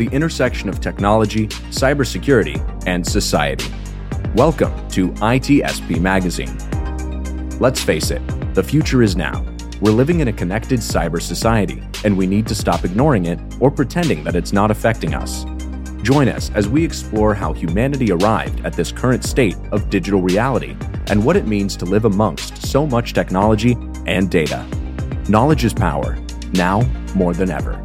The intersection of technology, cybersecurity, and society. Welcome to ITSP Magazine. Let's face it, the future is now. We're living in a connected cyber society, and we need to stop ignoring it or pretending that it's not affecting us. Join us as we explore how humanity arrived at this current state of digital reality and what it means to live amongst so much technology and data. Knowledge is power, now more than ever.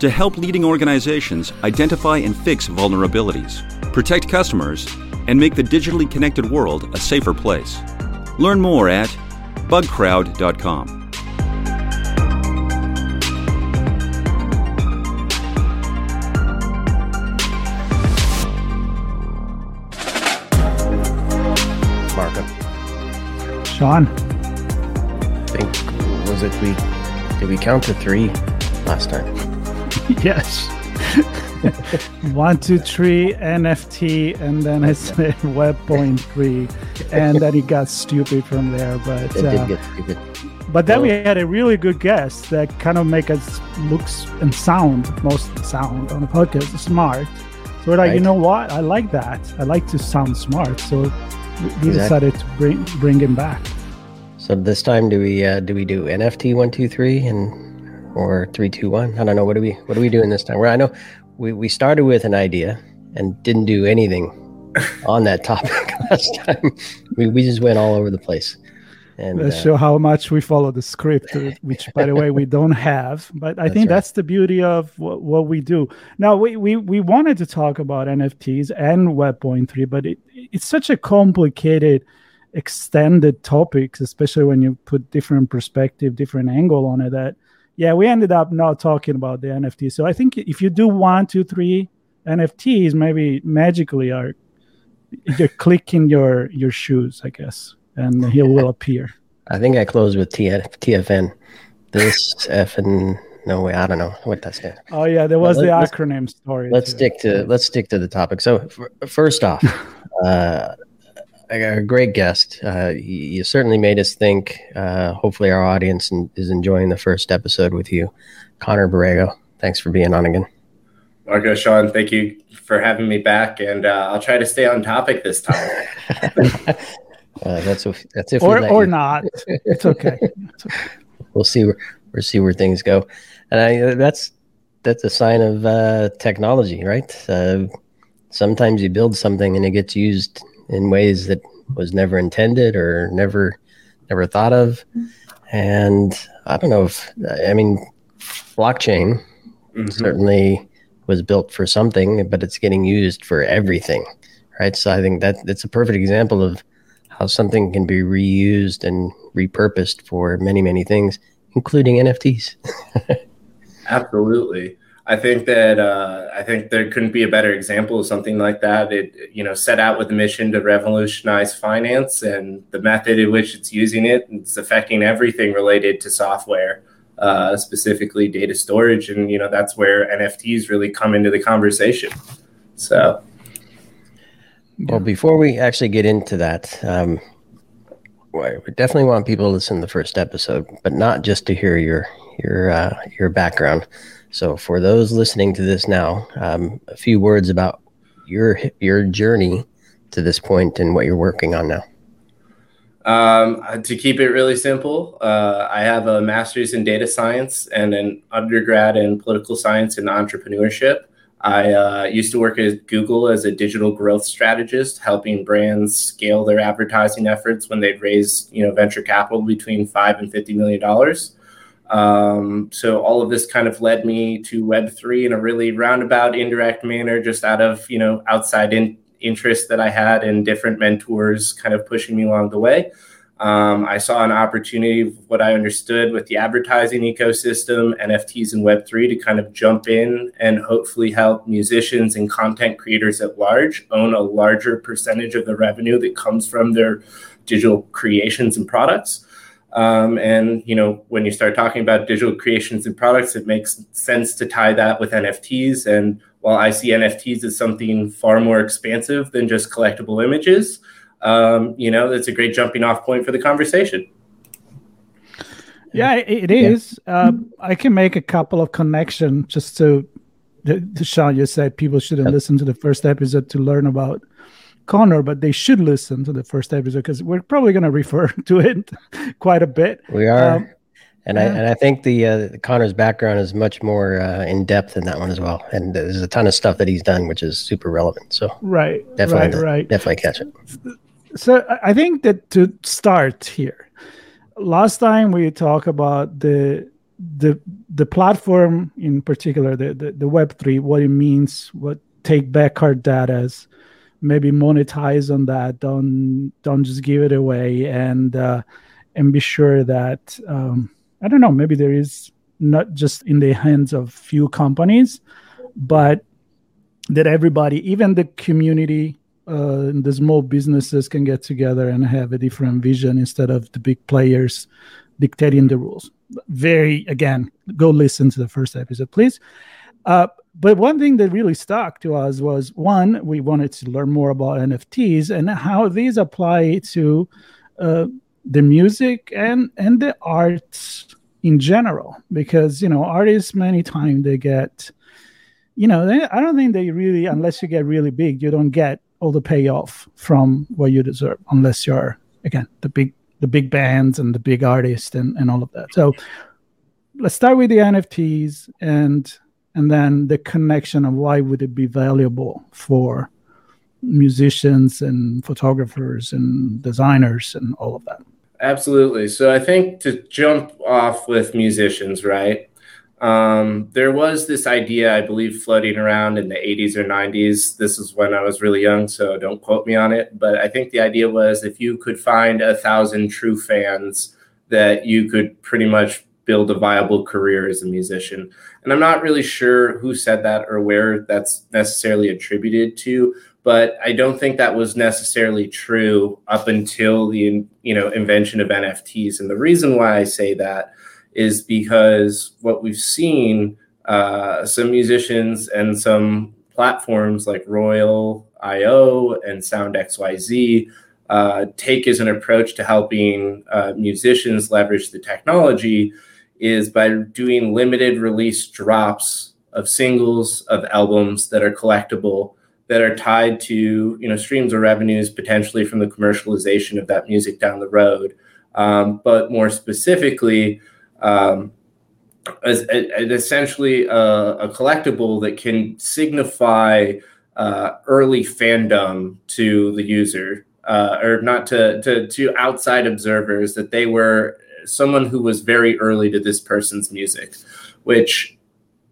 to help leading organizations identify and fix vulnerabilities, protect customers, and make the digitally connected world a safer place. Learn more at bugcrowd.com. Marco. Sean. I think was it we did we count to three last time? yes. One, two, three, NFT, and then I said web point three, and then it got stupid from there. But uh, did get stupid. but then we had a really good guest that kind of make us looks and sound, most sound on the podcast, smart. So we're like, you know what? I like that. I like to sound smart. So we, we Exactly. decided to bring bring him back. So this time do we uh, do we do NFT one two three and or three two one? I don't know. What are we what are we doing this time? Well, I know we, we started with an idea and didn't do anything on that topic last time. We, we just went all over the place. And Let's uh, show how much we follow the script, uh, which, by the way, we don't have. But I That's think right. that's the beauty of what, what we do. Now, we, we, we wanted to talk about NFTs and Web Point Three, but it, it's such a complicated, extended topic, especially when you put different perspective, different angle on it. That yeah, we ended up not talking about the NFT. So I think if you do one, two, three NFTs, maybe magically are you're clicking your your shoes, I guess, and he will appear. I think I closed with TF, TFN. This F and no way. I don't know what that stands. Oh yeah, there was Well, the acronym story. let's too. stick to let's stick to the topic. So f- first off, uh, a great guest. Uh, you, you certainly made us think. Uh, hopefully, our audience is enjoying the first episode with you, Connor Borrego. Thanks for being on again. Marco, Sean, thank you for having me back, and uh, I'll try to stay on topic this time. Uh, that's if, that's if or or you. not. It's okay. It's okay. We'll see where we'll see where things go, and I, uh, that's that's a sign of uh, technology, right? Uh, sometimes you build something and it gets used in ways that was never intended or never never thought of, and I don't know if I mean blockchain Mhm. certainly was built for something, but it's getting used for everything, right? So I think that that's a perfect example of how something can be reused and repurposed for many, many things, including NFTs. Absolutely. I think that uh, I think there couldn't be a better example of something like that. It you know set out with a mission to revolutionize finance, and the method in which it's using it, it's affecting everything related to software, uh, specifically data storage, and you know that's where NFTs really come into the conversation. So Well, before we actually get into that, um, we definitely want people to listen to the first episode, but not just to hear your your uh, your background. So, for those listening to this now, um, a few words about your your journey to this point and what you're working on now. Um, to keep it really simple, uh, I have a master's in data science and an undergrad in political science and entrepreneurship. I uh, used to work at Google as a digital growth strategist, helping brands scale their advertising efforts when they'd raise, you know, venture capital between five and fifty million dollars. Um, so all of this kind of led me to Web three in a really roundabout, indirect manner, just out of you know outside in, interest that I had and different mentors kind of pushing me along the way. Um, I saw an opportunity, of what I understood with the advertising ecosystem, NFTs and Web3 to kind of jump in and hopefully help musicians and content creators at large own a larger percentage of the revenue that comes from their digital creations and products. Um, and you know, when you start talking about digital creations and products, it makes sense to tie that with NFTs. And while I see NFTs as something far more expansive than just collectible images, um, you know, it's a great jumping off point for the conversation. Yeah, it is. Yeah. Uh, I can make a couple of connections just to, to Sean. You said people shouldn't listen to the first episode to learn about Connor, but they should listen to the first episode because we're probably going to refer to it quite a bit. We are. Um, and yeah. I and I think the, uh, Connor's background is much more uh, in depth in that one as well. And there's a ton of stuff that he's done, which is super relevant. So right, definitely, right, right. definitely catch it so I think that to start here, last time we talked about the the the platform in particular, the, the, the Web three, what it means, what take back our data, maybe monetize on that. Don't don't just give it away, and uh, and be sure that um, I don't know. Maybe there is not just in the hands of few companies, but that everybody, even the community uh, the small businesses can get together and have a different vision instead of the big players dictating the rules. Very, again, go listen to the first episode, please. Uh, but one thing that really stuck to us was one, we wanted to learn more about NFTs and how these apply to uh, the music and and the arts in general. Because you know, artists many times they get, you know, they, I don't think they really, unless you get really big, you don't get all the payoff from what you deserve, unless you're again the big the big bands and the big artists and, and all of that. So let's start with the NFTs and and then the connection of why would it be valuable for musicians and photographers and designers and all of that. Absolutely. So I think to jump off with musicians, right? Um, there was this idea, I believe, floating around in the 80s or 90s. This is when I was really young, so don't quote me on it. But I think the idea was if you could find a thousand true fans, that you could pretty much build a viable career as a musician. And I'm not really sure who said that or where that's necessarily attributed to, but I don't think that was necessarily true up until the you know invention of NFTs. And the reason why I say that is because what we've seen uh, some musicians and some platforms like Royal IO and Sound.xyz uh, take as an approach to helping uh, musicians leverage the technology is by doing limited release drops of singles of albums that are collectible that are tied to you know streams or revenues potentially from the commercialization of that music down the road. Um, but more specifically um, as, as essentially a, a, collectible that can signify uh, early fandom to the user, uh, or not to, to to outside observers that they were someone who was very early to this person's music, which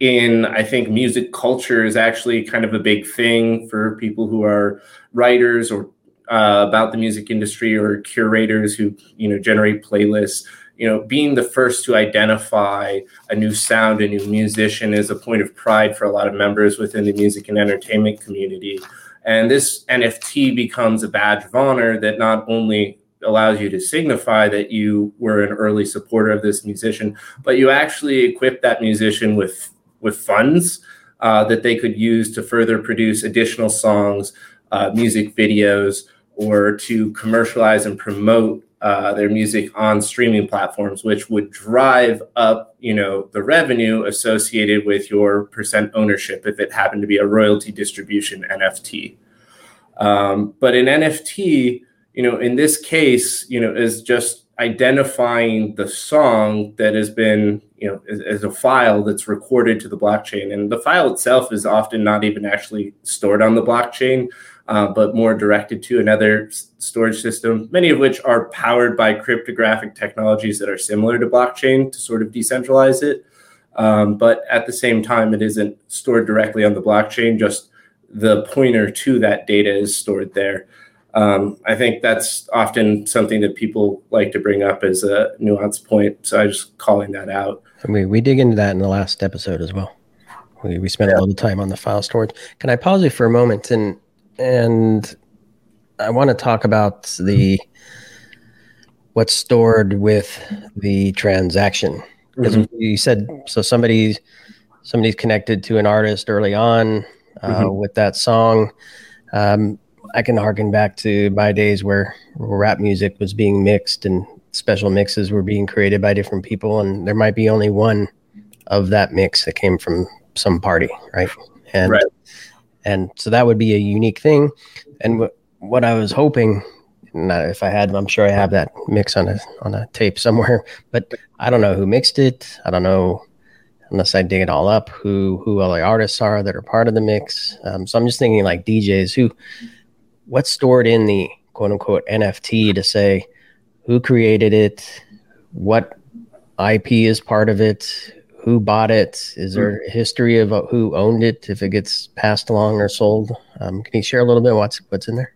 in I think music culture is actually kind of a big thing for people who are writers or uh, about the music industry or curators who you know generate playlists you know, being the first to identify a new sound, a new musician is a point of pride for a lot of members within the music and entertainment community. And this NFT becomes a badge of honor that not only allows you to signify that you were an early supporter of this musician, but you actually equip that musician with with funds uh, that they could use to further produce additional songs, uh, music videos, or to commercialize and promote uh, their music on streaming platforms, which would drive up, you know, the revenue associated with your percent ownership if it happened to be a royalty distribution NFT. Um, but in NFT, you know, in this case, you know, is just identifying the song that has been, you know, as, as, a file that's recorded to the blockchain, and the file itself is often not even actually stored on the blockchain uh, but more directed to another storage system, many of which are powered by cryptographic technologies that are similar to blockchain to sort of decentralize it. Um, but at the same time, it isn't stored directly on the blockchain, just the pointer to that data is stored there. Um, I think that's often something that people like to bring up as a nuance point. So I'm just calling that out. we, we dig into that in the last episode as well. We, we spent yeah. a little time on the file storage. Can I pause you for a moment and and I want to talk about the what's stored with the transaction because mm-hmm. you said so somebody's somebody's connected to an artist early on uh, mm-hmm. with that song. Um, I can harken back to my days where rap music was being mixed and special mixes were being created by different people, and there might be only one of that mix that came from some party, right? And right. and so that would be a unique thing. And w- what I was hoping, not if I had, I'm sure I have that mix on a on a tape somewhere, but I don't know who mixed it. I don't know unless I dig it all up who who all the artists are that are part of the mix. Um, so I'm just thinking like DJs who what's stored in the quote unquote NFT to say who created it, what IP is part of it, who bought it, is there a history of who owned it if it gets passed along or sold? Um, can you share a little bit what's what's in there?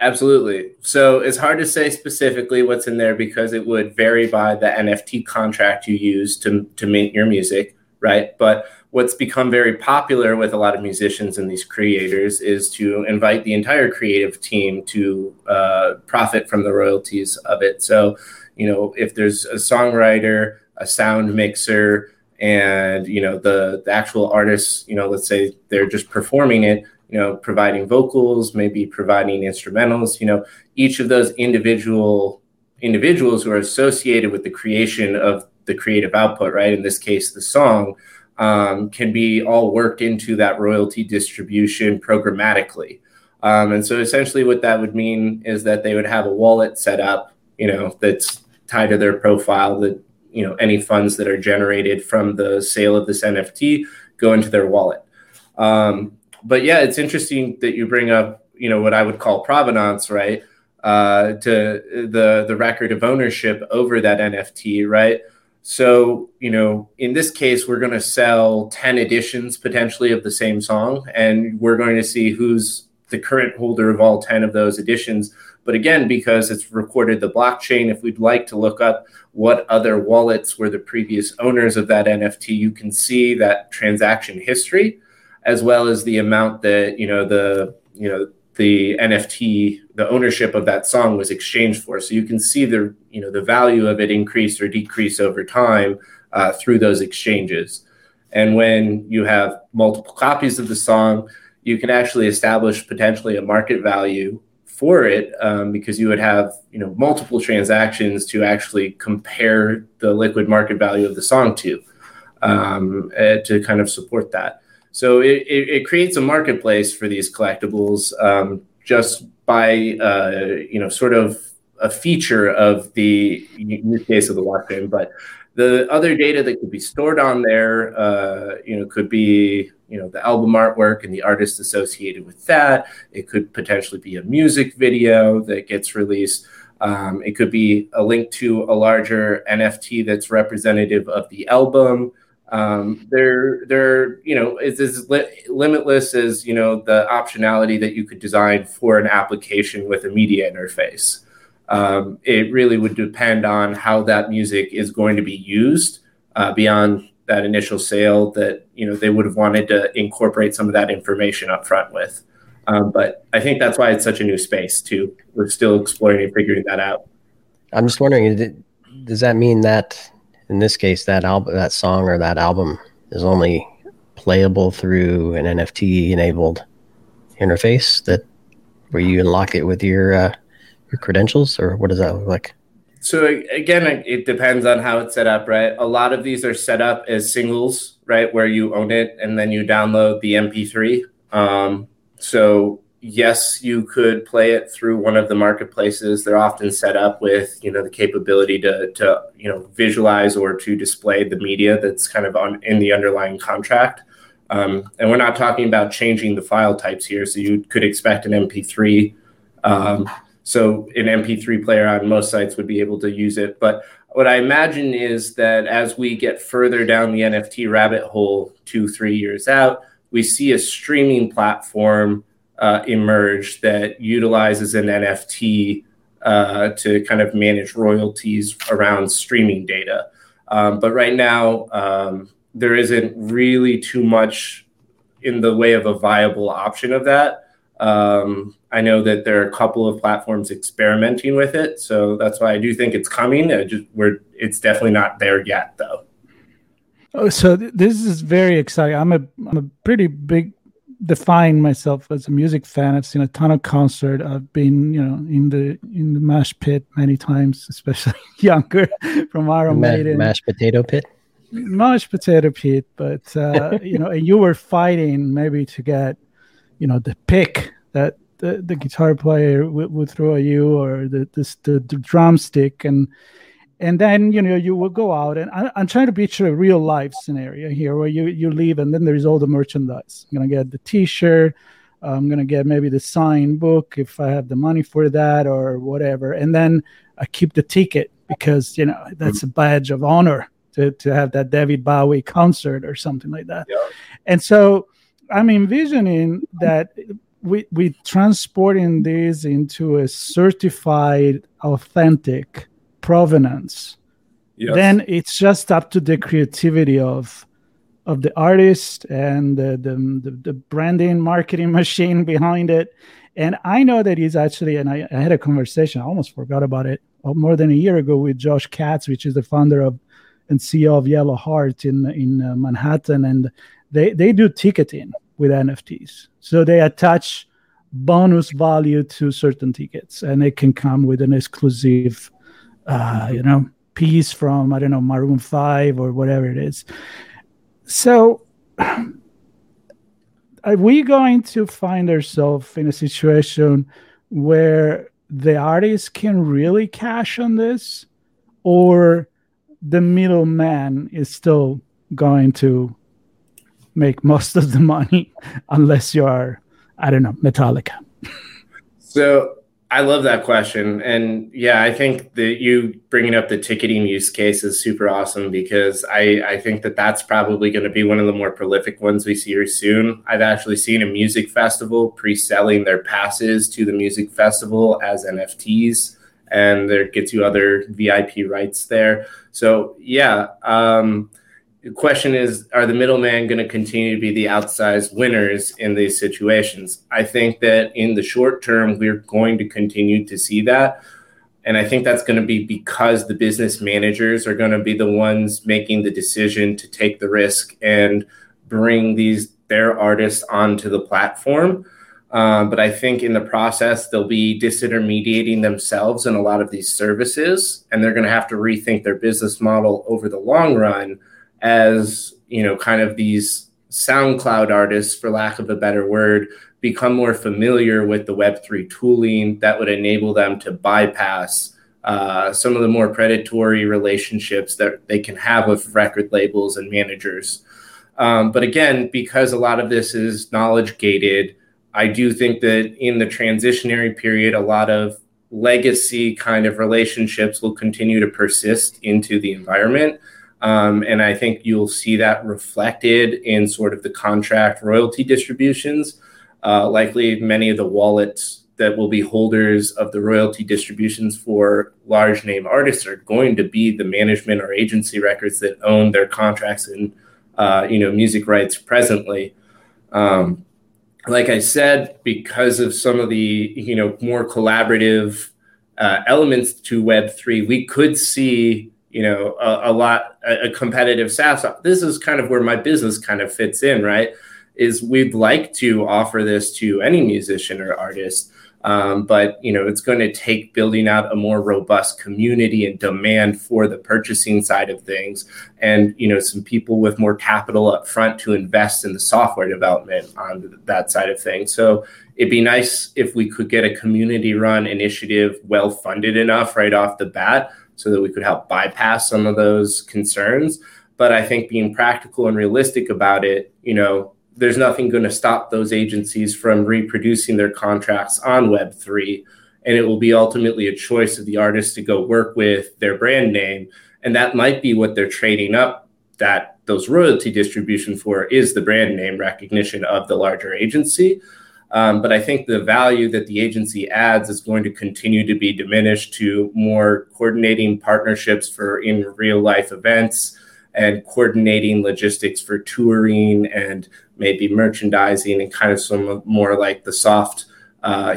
Absolutely. So it's hard to say specifically what's in there because it would vary by the NFT contract you use to to mint your music, right? But what's become very popular with a lot of musicians and these creators is to invite the entire creative team to uh, profit from the royalties of it. So, you know, if there's a songwriter, a sound mixer, and you know the the actual artists, you know, let's say they're just performing it, you know, providing vocals, maybe providing instrumentals, you know, each of those individual individuals who are associated with the creation of the creative output, right? In this case, the song um, can be all worked into that royalty distribution programmatically. Um, and so essentially what that would mean is that they would have a wallet set up, you know, that's tied to their profile that, you know, any funds that are generated from the sale of this NFT go into their wallet. Um, but yeah, it's interesting that you bring up, you know, what I would call provenance, right? Uh, to the the record of ownership over that NFT, right? So, you know, in this case, we're going to sell 10 editions potentially of the same song, and we're going to see who's the current holder of all 10 of those editions. But again, because it's recorded the blockchain, if we'd like to look up what other wallets were the previous owners of that NFT, you can see that transaction history as well as the amount that, you know, the, you know, the NFT, the ownership of that song was exchanged for. So you can see the you know the value of it increase or decrease over time uh, through those exchanges. And when you have multiple copies of the song, you can actually establish potentially a market value for it um, because you would have you know multiple transactions to actually compare the liquid market value of the song to um, uh, to kind of support that. So it, it, it, creates a marketplace for these collectibles um, just by uh, you know sort of a feature of the use case of the blockchain. But the other data that could be stored on there, uh, you know, could be you know the album artwork and the artist associated with that. It could potentially be a music video that gets released. Um, it could be a link to a larger NFT that's representative of the album. Um, they're they're you know it's as li- limitless as you know the optionality that you could design for an application with a media interface. Um, it really would depend on how that music is going to be used uh, beyond that initial sale that you know they would have wanted to incorporate some of that information up front with. Um, but I think that's why it's such a new space too. We're still exploring and figuring that out. I'm just wondering, does that mean that in this case, that album, that song or that album is only playable through an NFT enabled interface that where you unlock it with your uh, your credentials, or what does that look like? So again, it depends on how it's set up, right? A lot of these are set up as singles, right, where you own it and then you download the MP3. Um, so yes, you could play it through one of the marketplaces. They're often set up with, you know, the capability to, to you know, visualize or to display the media that's kind of on in the underlying contract. Um, and we're not talking about changing the file types here. So you could expect an MP3. Um, so an MP3 player on most sites would be able to use it. But what I imagine is that as we get further down the NFT rabbit hole, two, three years out, we see a streaming platform uh, emerged that utilizes an NFT uh, to kind of manage royalties around streaming data. Um, but right now, um, there isn't really too much in the way of a viable option of that. Um, I know that there are a couple of platforms experimenting with it, so that's why I do think it's coming. I just we're it's definitely not there yet, though. Oh, so th- this is very exciting. I'm a I'm a pretty big define myself as a music fan. I've seen a ton of concert. I've been, you know, in the in the mash pit many times, especially younger from Iron Ma- Maiden. Mashed potato pit. Mashed potato pit, but uh, you know, and you were fighting maybe to get, you know, the pick that the, the guitar player would, would throw at you or the, the the, the drumstick and and then you know you will go out and I, am trying to picture a real life scenario here where you you leave and then there's all the merchandise. I'm gonna get the t-shirt i'm gonna get maybe the signed book if i have the money for that or whatever. And then i keep the ticket because you know that's a mm-hmm. badge of honor to, to have that david bowie concert or something like that. Yeah. and so i'm envisioning that we we transporting this into a certified authentic provenance yes. then it's just up to the creativity of of the artist and the, the, the, branding marketing machine behind it. And i know that he's actually and I, I, had a conversation i almost forgot about it uh, more than a year ago with josh katz which is the founder of and ceo of YellowHeart in in uh, manhattan. And they they do ticketing with nfts so they attach bonus value to certain tickets and it can come with an exclusive uh, you know, piece from I don't know Maroon Five or whatever it is. So, are we going to find ourselves in a situation where the artist can really cash on this, or the middleman is still going to make most of the money unless you are, I don't know, Metallica? So I love that question. And yeah, I think that you bringing up the ticketing use case is super awesome because I, I think that that's probably going to be one of the more prolific ones we see here soon. I've actually seen a music festival pre selling their passes to the music festival as NFTs, and there gets you other VIP rights there. So yeah, um, the question is are the middlemen going to continue to be the outsized winners in these situations? I think that in the short term we're going to continue to see that. And i think that's going to be because the business managers are going to be the ones making the decision to take the risk and bring these their artists onto the platform. Um, but I think in the process, they'll be disintermediating themselves in a lot of these services, and they're going to have to rethink their business model over the long run as you know kind of these SoundCloud artists, for lack of a better word, become more familiar with the Web3 tooling that would enable them to bypass uh, some of the more predatory relationships that they can have with record labels and managers. Um, but again, because a lot of this is knowledge gated, I do think that in the transitionary period, a lot of legacy kind of relationships will continue to persist into the environment. Um, and I think you'll see that reflected in sort of the contract royalty distributions. Uh, likely, many of the wallets that will be holders of the royalty distributions for large name artists are going to be the management or agency records that own their contracts and uh, you know music rights presently. Um, like I said, because of some of the you know more collaborative uh, elements to Web three, we could see you know a, a lot a, a, competitive SaaS. This is kind of where my business kind of fits in, right? Is we'd like to offer this to any musician or artist, um, but you know it's going to take building out a more robust community and demand for the purchasing side of things, and you know some people with more capital up front to invest in the software development on that side of things. So it'd be nice if we could get a community run initiative well funded enough right off the bat so that we could help bypass some of those concerns. But I think being practical and realistic about it, you know, there's nothing going to stop those agencies from reproducing their contracts on Web3. And it will be ultimately a choice of the artist to go work with their brand name. And that might be what they're trading up that those royalty distribution for is the brand name recognition of the larger agency. Um, but I think the value that the agency adds is going to continue to be diminished to more coordinating partnerships for in real life events and coordinating logistics for touring and maybe merchandising and kind of some more like the soft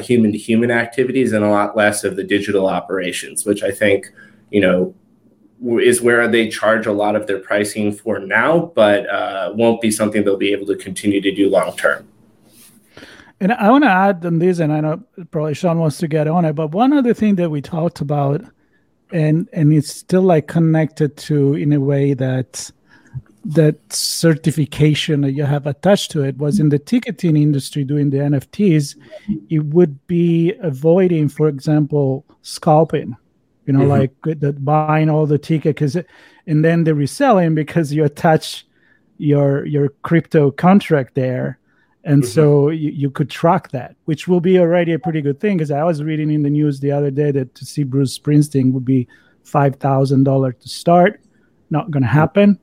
human to human activities and a lot less of the digital operations, which I think, you know, is where they charge a lot of their pricing for now, but uh, won't be something they'll be able to continue to do long term. And I want to add on this, and I know probably Sean wants to get on it, but one other thing that we talked about, and and it's still like connected to in a way that that certification that you have attached to it was in the ticketing industry doing the NFTs, it would be avoiding, for example, scalping. You know, mm-hmm. like the buying all the ticket because, and then the reselling because you attach your your crypto contract there and mm-hmm. so you, you, could track that which will be already a pretty good thing because i was reading in the news the other day that to see bruce springsteen would be $5000 to start. Not going to happen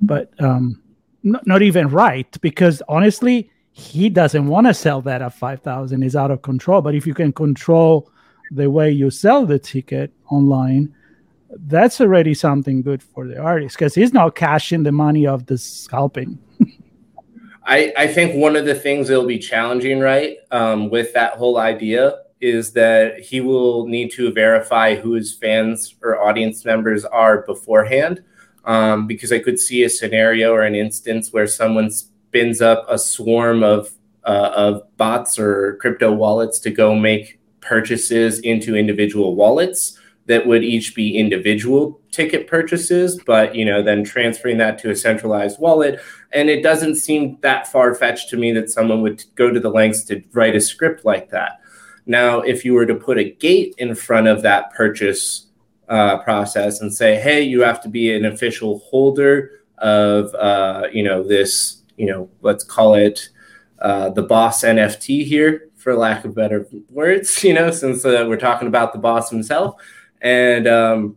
but um, n- not even right because honestly he doesn't want to sell that at 5000 is out of control. But if you can control the way you sell the ticket online that's already something good for the artist because he's not cashing the money of the scalping I, I think one of the things that'll be challenging, right, um, with that whole idea is that he will need to verify who his fans or audience members are beforehand. Um, because I could see a scenario or an instance where someone spins up a swarm of uh, of bots or crypto wallets to go make purchases into individual wallets that would each be individual ticket purchases, but you know, then transferring that to a centralized wallet. And it doesn't seem that far fetched to me that someone would go to the lengths to write a script like that. Now, if you were to put a gate in front of that purchase uh, process and say, hey, you have to be an official holder of, uh, you know, this, you know, let's call it uh, the boss NFT here, for lack of better words, you know, since uh, we're talking about the boss himself and um,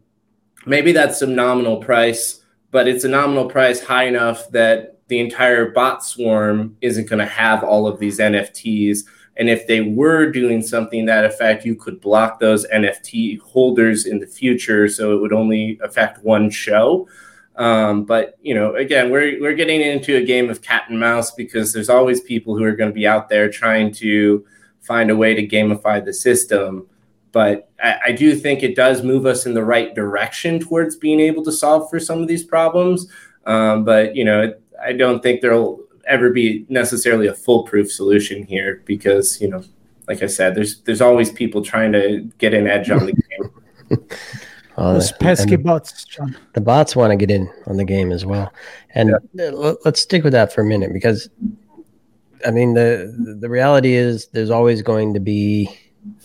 maybe that's a nominal price, but it's a nominal price high enough that the entire bot swarm isn't going to have all of these NFTs. And if they were doing something that effect, you could block those NFT holders in the future, so it would only affect one show. Um, but you know, again, we're we're getting into a game of cat and mouse because there's always people who are going to be out there trying to find a way to gamify the system but I, I, do think it does move us in the right direction towards being able to solve for some of these problems. Um, but you know, I don't think there'll ever be necessarily a foolproof solution here because you know, like I said, there's there's always people trying to get an edge on the game. well, Those pesky the, bots, Sean. The bots want to get in on the game as well, and yeah. let's stick with that for a minute because, I mean, the the reality is there's always going to be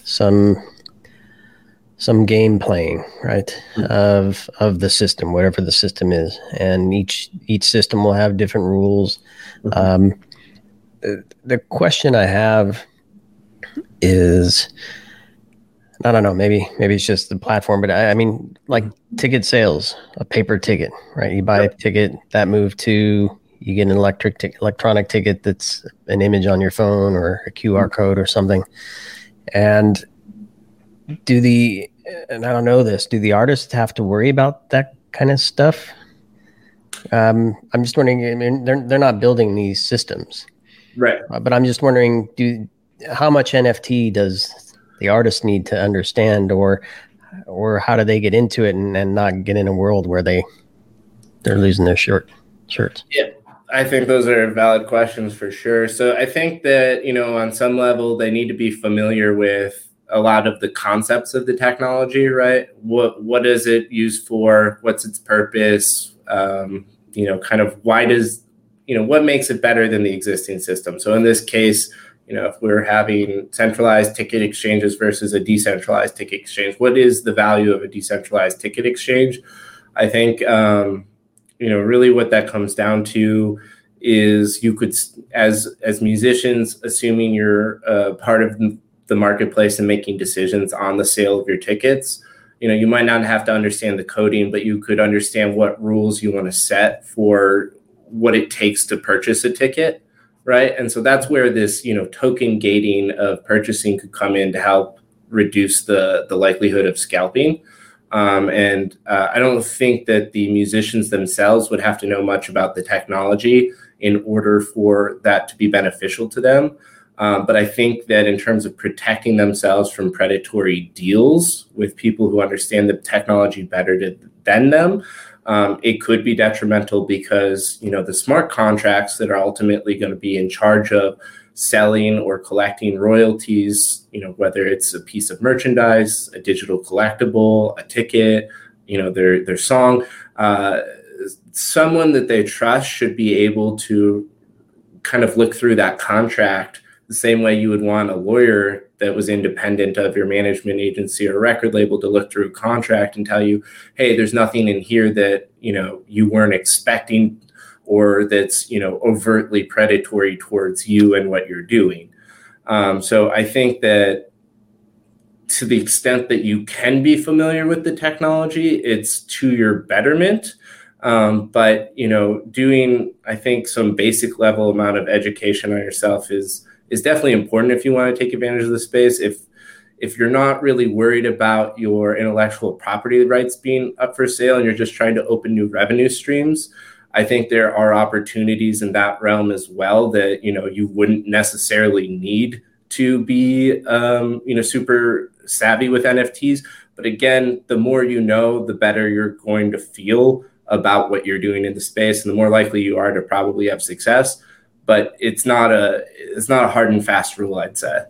some some game playing right mm-hmm. of of the system whatever the system is and each each system will have different rules mm-hmm. um, the, the question i have is i don't know maybe maybe it's just the platform but i, I mean like ticket sales a paper ticket right you buy a ticket that move to you get an electric t- electronic ticket that's an image on your phone or a qr mm-hmm. code or something and do the and I don't know this. Do the artists have to worry about that kind of stuff? Um, I'm just wondering. I mean, they're they're not building these systems, right? Uh, but I'm just wondering, do how much NFT does the artist need to understand, or or how do they get into it and, and not get in a world where they they're losing their shirt shirts? Yeah. I think those are valid questions for sure. So I think that, you know, on some level, they need to be familiar with a lot of the concepts of the technology, right? What what is it used for? What's its purpose? Um, you know, kind of why does you know what makes it better than the existing system? So in this case, you know, if we're having centralized ticket exchanges versus a decentralized ticket exchange, what is the value of a decentralized ticket exchange? I think um, you know really what that comes down to is you could as as musicians assuming you're uh, part of the marketplace and making decisions on the sale of your tickets you know you might not have to understand the coding but you could understand what rules you want to set for what it takes to purchase a ticket right? And so that's where this, you know, token gating of purchasing could come in to help reduce the the likelihood of scalping. Um, and uh, I don't think that the musicians themselves would have to know much about the technology in order for that to be beneficial to them. Um, but I think that in terms of protecting themselves from predatory deals with people who understand the technology better to, than them, um, it could be detrimental because you know the smart contracts that are ultimately going to be in charge of selling or collecting royalties, you know whether it's a piece of merchandise, a digital collectible, a ticket, you know their their song. Uh, someone that they trust should be able to kind of look through that contract the same way you would want a lawyer that was independent of your management agency or record label to look through a contract and tell you hey there's nothing in here that you know you weren't expecting or that's you know overtly predatory towards you and what you're doing. Um, so i think that to the extent that you can be familiar with the technology it's to your betterment. Um, but you know doing i think some basic level amount of education on yourself is is definitely important if you want to take advantage of the space. If if you're not really worried about your intellectual property rights being up for sale and you're just trying to open new revenue streams, I think there are opportunities in that realm as well that you know you wouldn't necessarily need to be um, you know super savvy with NFTs. But again, the more you know, the better you're going to feel about what you're doing in the space, and the more likely you are to probably have success but it's not a it's not a hard and fast rule i'd say.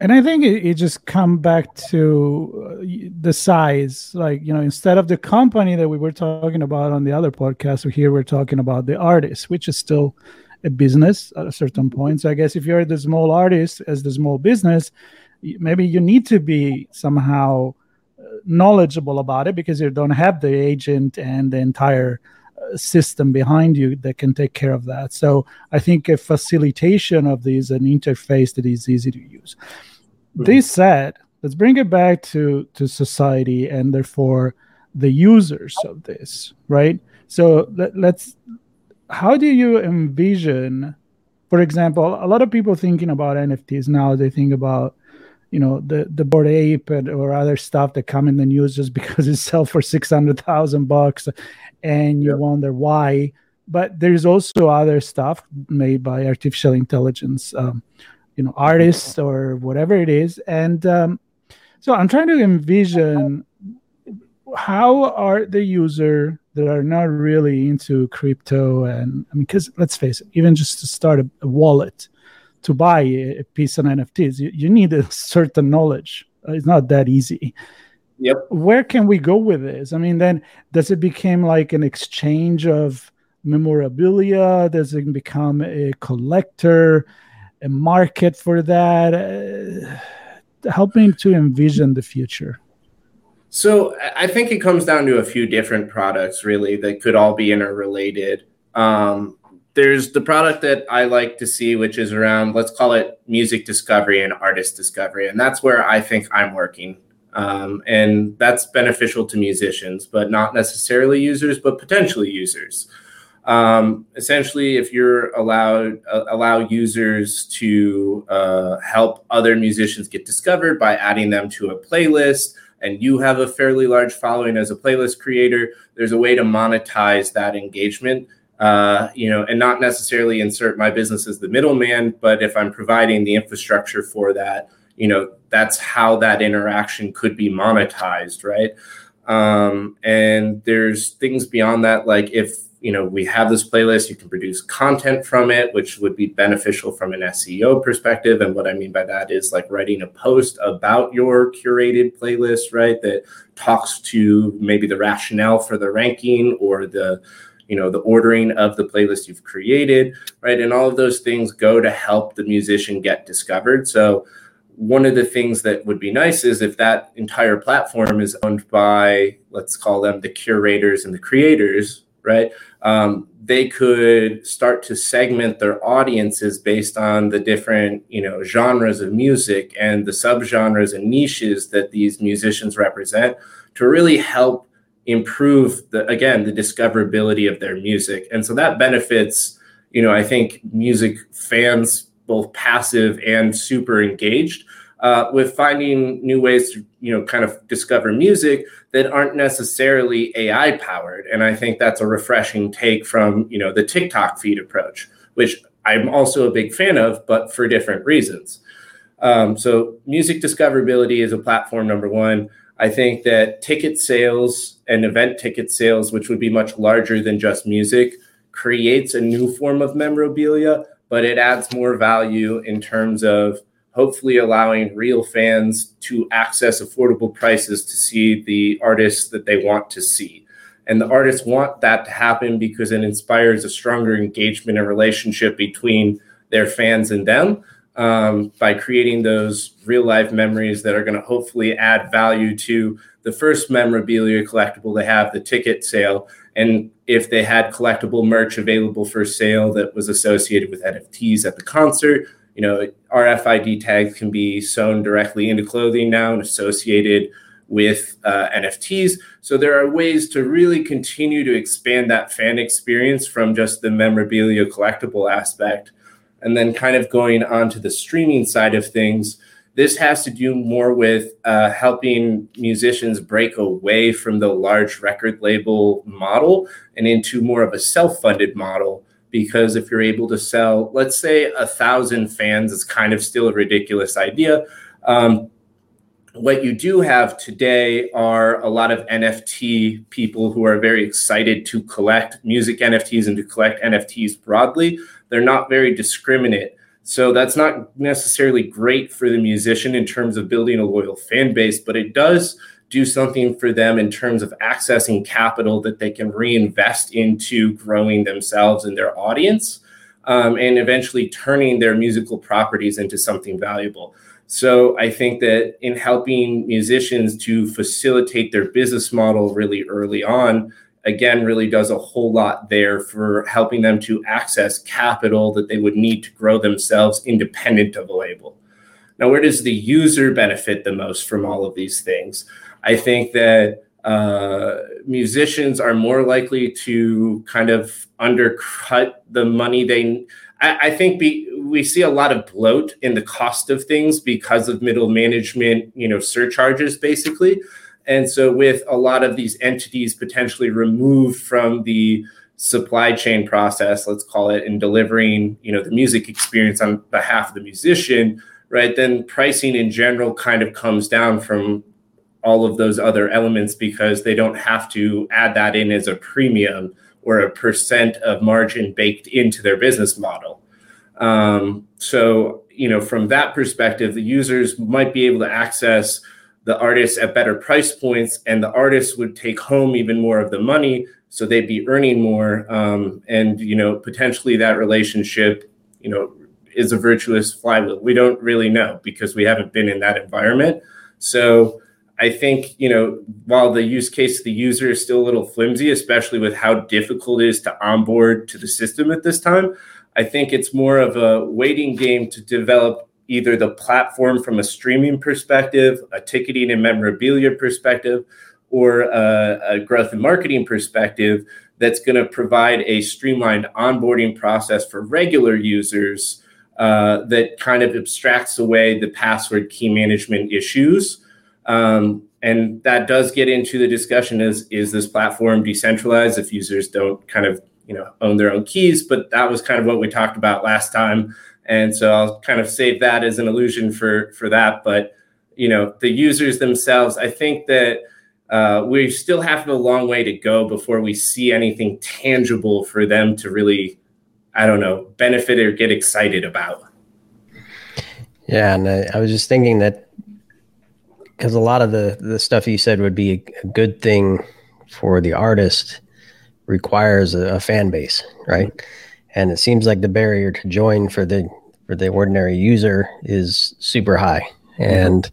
And i think it, it just come back to uh, the size like you know instead of the company that we were talking about on the other podcast here we're talking about the artist which is still a business at a certain point. So i guess if you're the small artist as the small business maybe you need to be somehow uh, knowledgeable about it because you don't have the agent and the entire system behind you that can take care of that. So I think a facilitation of these, an interface that is easy to use. Mm-hmm. This said, let's bring it back to to society and therefore the users of this, right? So let, let's. How do you envision, for example, a lot of people thinking about NFTs now, they think about you know the the Bored Ape and, or other stuff that come in the news just because it sells for 600,000 bucks and you wonder why. But there's also other stuff made by artificial intelligence, um, you know, artists or whatever it is. And um, so I'm trying to envision how are the user that are not really into crypto and I mean, because let's face it, even just to start a, a wallet to buy a, a piece of NFTs, you, you need a certain knowledge. It's not that easy. Yep. Where can we go with this? I mean, then does it become like an exchange of memorabilia? Does it become a collector, a market for that? Uh, helping to envision the future. So I think it comes down to a few different products, really, that could all be interrelated. Um, there's the product that I like to see, which is around, let's call it music discovery and artist discovery. And that's where I think I'm working um, and that's beneficial to musicians, but not necessarily users, but potentially users. Um, essentially, if you're allowed uh, allow users to uh, help other musicians get discovered by adding them to a playlist, and you have a fairly large following as a playlist creator, there's a way to monetize that engagement. Uh, you know, and not necessarily insert my business as the middleman, but if I'm providing the infrastructure for that, you know that's how that interaction could be monetized right? Um, and there's things beyond that like if you know we have this playlist you can produce content from it which would be beneficial from an seo perspective. And what i mean by that is like writing a post about your curated playlist right that talks to maybe the rationale for the ranking or the you know the ordering of the playlist you've created right? And all of those things go to help the musician get discovered. So one of the things that would be nice is if that entire platform is owned by let's call them the curators and the creators right? Um, they could start to segment their audiences based on the different you know genres of music and the subgenres and niches that these musicians represent to really help improve the again the discoverability of their music. And so that benefits you know, I think music fans, both passive and super engaged, uh, with finding new ways to, you know, kind of discover music that aren't necessarily AI powered. And I think that's a refreshing take from, you know, the TikTok feed approach, which I'm also a big fan of, but for different reasons. Um, so, music discoverability is a platform number one. I think that ticket sales and event ticket sales, which would be much larger than just music, creates a new form of memorabilia, but it adds more value in terms of hopefully allowing real fans to access affordable prices to see the artists that they want to see. And the artists want that to happen because it inspires a stronger engagement and relationship between their fans and them um, by creating those real life memories that are going to hopefully add value to the first memorabilia collectible they have, the ticket sale. And if they had collectible merch available for sale that was associated with NFTs at the concert, you know, RFID tags can be sewn directly into clothing now and associated with uh, NFTs. So there are ways to really continue to expand that fan experience from just the memorabilia collectible aspect. And then kind of going on to the streaming side of things, this has to do more with uh, helping musicians break away from the large record label model and into more of a self funded model because if you're able to sell, let's say, a thousand fans, it's kind of still a ridiculous idea. Um, what you do have today are a lot of NFT people who are very excited to collect music NFTs and to collect NFTs broadly. They're not very discriminate. So that's not necessarily great for the musician in terms of building a loyal fan base, but it does do something for them in terms of accessing capital that they can reinvest into growing themselves and their audience um, and eventually turning their musical properties into something valuable. So I think that in helping musicians to facilitate their business model really early on, again, really does a whole lot there for helping them to access capital that they would need to grow themselves independent of a label. Now, where does the user benefit the most from all of these things? I think that uh, musicians are more likely to kind of undercut the money they. I, think be, we see a lot of bloat in the cost of things because of middle management, you know, surcharges basically. And so, with a lot of these entities potentially removed from the supply chain process, let's call it, in delivering, you know, the music experience on behalf of the musician, right? Then pricing in general kind of comes down from all of those other elements because they don't have to add that in as a premium or a percent of margin baked into their business model. Um, so, you know, from that perspective, the users might be able to access the artists at better price points, and the artists would take home even more of the money, so they'd be earning more. Um, and you know, potentially that relationship, you know, is a virtuous flywheel. We don't really know because we haven't been in that environment. So I think, you know, while the use case of the user is still a little flimsy, especially with how difficult it is to onboard to the system at this time, I think it's more of a waiting game to develop either the platform from a streaming perspective, a ticketing and memorabilia perspective, or a, a growth and marketing perspective that's going to provide a streamlined onboarding process for regular users uh, that kind of abstracts away the password key management issues. Um, and that does get into the discussion is is this platform decentralized if users don't kind of you know own their own keys? But that was kind of what we talked about last time and so i'll kind of save that as an illusion for for that but you know the users themselves i think that uh, we still have a long way to go before we see anything tangible for them to really i don't know benefit or get excited about yeah and I, I was just thinking that because a lot of the the stuff you said would be a, a good thing for the artist requires a, a, fan base, right? And it seems like the barrier to join for the for the ordinary user is super high, and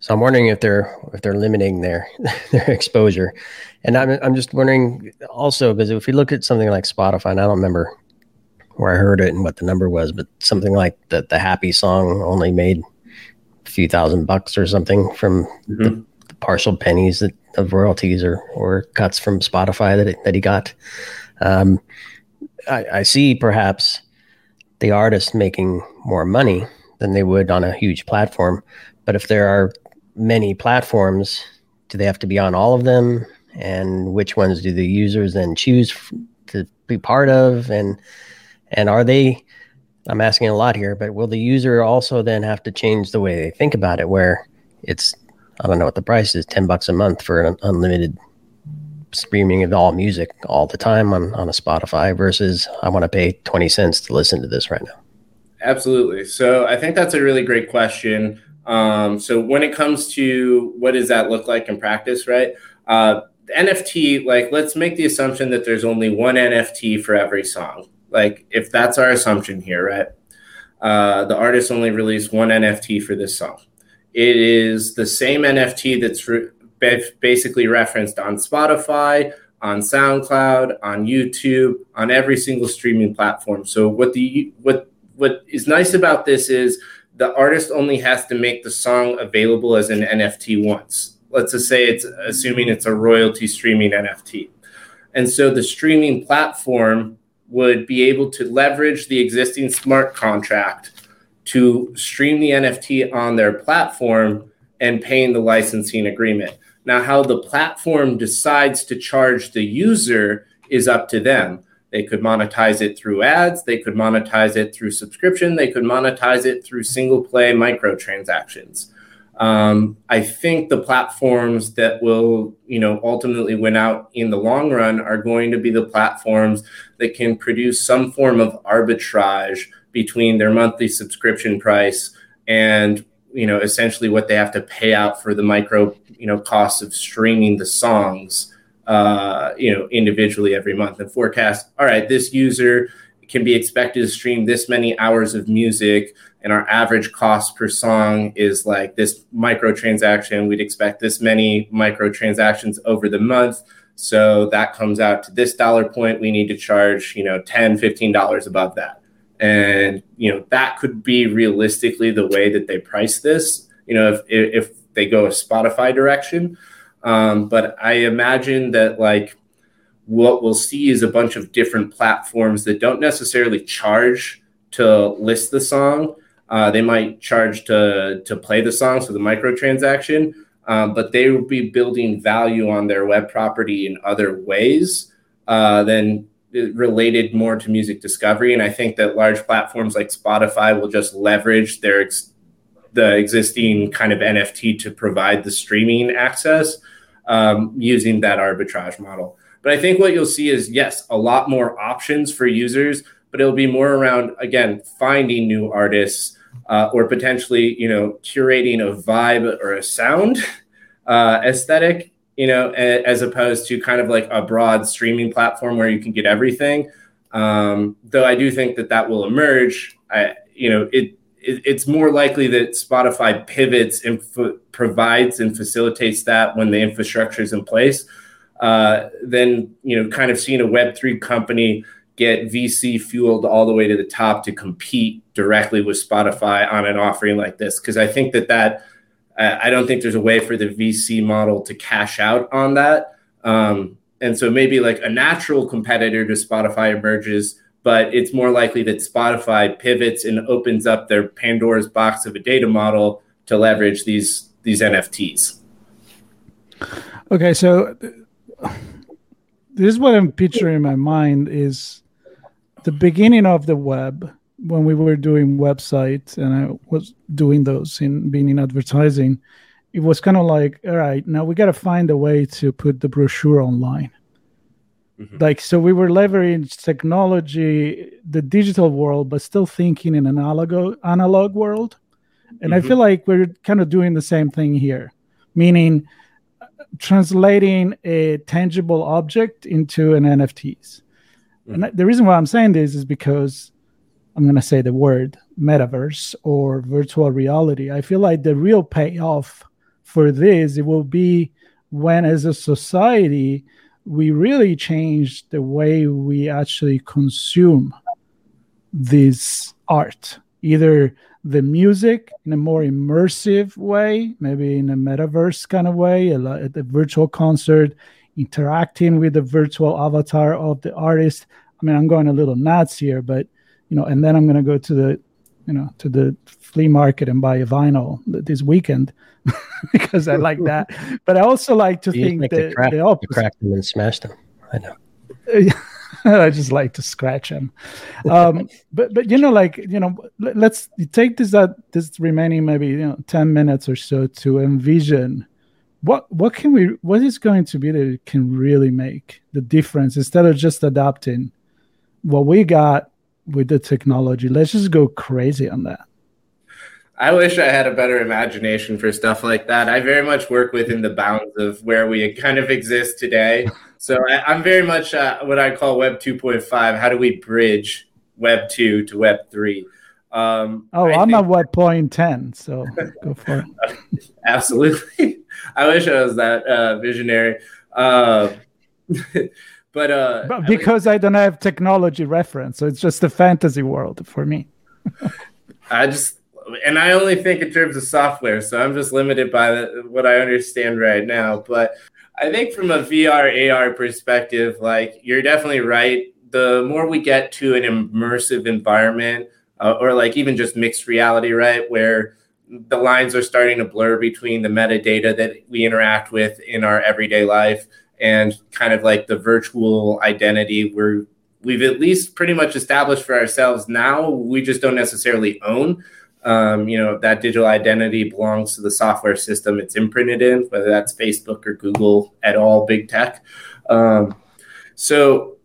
so I'm wondering if they're if they're limiting their their exposure. And I'm I'm just wondering also because if you look at something like Spotify, and I don't remember where I heard it and what the number was, but something like that the Happy song only made a few thousand bucks or something from mm-hmm. the, the, partial pennies that, of royalties or or cuts from Spotify that it, that he got. Um, I, I see perhaps the artist making more money than they would on a huge platform. But if there are many platforms, do they have to be on all of them? And which ones do the users then choose to be part of? And and are they? I'm asking a lot here, but will the user also then have to change the way they think about it? Where it's I don't know what the price is, ten bucks a month for an unlimited streaming of all music all the time on, on a Spotify versus I want to pay 20 cents to listen to this right now? Absolutely. So I think that's a really great question. Um, so when it comes to what does that look like in practice, right? Uh, NFT, like let's make the assumption that there's only one NFT for every song. Like if that's our assumption here, right? Uh, the artist only released one NFT for this song. It is the same NFT that's re- basically referenced on Spotify, on SoundCloud, on YouTube, on every single streaming platform. So what the what what is nice about this is the artist only has to make the song available as an NFT once. Let's just say it's assuming it's a royalty streaming NFT. And so the streaming platform would be able to leverage the existing smart contract to stream the NFT on their platform and paying the licensing agreement. Now, how the platform decides to charge the user is up to them. They could monetize it through ads, they could monetize it through subscription, they could monetize it through single play microtransactions. Um, I think the platforms that will, you know, ultimately win out in the long run are going to be the platforms that can produce some form of arbitrage between their monthly subscription price and you know essentially what they have to pay out for the micro you know costs of streaming the songs uh, you know individually every month and forecast all right this user can be expected to stream this many hours of music and our average cost per song is like this micro transaction we'd expect this many micro transactions over the month. So that comes out to this dollar point. We need to charge you know 10 15 dollars above that. And you know that could be realistically the way that they price this. You know if if they go a spotify direction um, but i imagine that like what we'll see is a bunch of different platforms that don't necessarily charge to list the song uh, they might charge to to play the song so the microtransaction um, but they will be building value on their web property in other ways uh, than related more to music discovery. And I think that large platforms like Spotify will just leverage their the existing kind of NFT to provide the streaming access um, using that arbitrage model. But I think what you'll see is yes, a lot more options for users, but it'll be more around again finding new artists uh, or potentially you know curating a vibe or a sound uh, aesthetic you know, as opposed to kind of like a broad streaming platform where you can get everything. Um, though I do think that that will emerge. I, you know, it, it it's more likely that Spotify pivots and f- provides and facilitates that when the infrastructure is in place. Uh, then you know, kind of seeing a Web three company get VC fueled all the way to the top to compete directly with Spotify on an offering like this, because I think that that I don't think there's a way for the VC model to cash out on that. Um, and so maybe like a natural competitor to Spotify emerges, but it's more likely that Spotify pivots and opens up their Pandora's box of a data model to leverage these these NFTs. Okay, so this is what I'm picturing in my mind is the beginning of the web when we were doing websites and I was doing those in being in advertising, it was kind of like, all right, now we got to find a way to put the brochure online. Mm-hmm. Like, so we were leveraging technology, the digital world, but still thinking in an analog, analog world. And mm-hmm. I feel like we're kind of doing the same thing here, meaning uh, translating a tangible object into an NFTs. Mm-hmm. And the reason why I'm saying this is because I'm going to say the word metaverse or virtual reality. I feel like the real payoff for this it will be when as a society we really change the way we actually consume this art either the music in a more immersive way maybe in a metaverse kind of way a, a virtual concert interacting with the virtual avatar of the artist. I mean, I'm going a little nuts here, but you know, and then I'm going to go to the, you know, to the flea market and buy a vinyl this weekend because I like that. But I also like to you think like that crack, the opposite. crack them and smash them. I know. I just like to scratch them. Um, but but you know, like you know, let, us take this that this remaining maybe you know ten minutes or so to envision what what can we what is going to be that can really make the difference instead of just adopting what we got with the technology. Let's just go crazy on that. I wish I had a better imagination for stuff like that. I very much work within the bounds of where we kind of exist today. So I, am very much uh, what I call Web 2.5. How do we bridge Web 2 to Web 3? Um, oh, I am at Web point 10, so go for it. Absolutely. I wish I was that uh, visionary. Uh, but, uh, but because I, I don't have technology reference, so it's just a fantasy world for me. I just and I only think in terms of software, so I'm just limited by the, what I understand right now. But I think from a VR AR perspective, like you're definitely right. The more we get to an immersive environment, uh, or like even just mixed reality, right, where the lines are starting to blur between the metadata that we interact with in our everyday life and kind of like the virtual identity where we've at least pretty much established for ourselves now we just don't necessarily own um, you know, that digital identity belongs to the software system it's imprinted in, whether that's Facebook or Google at all, big tech. Um, so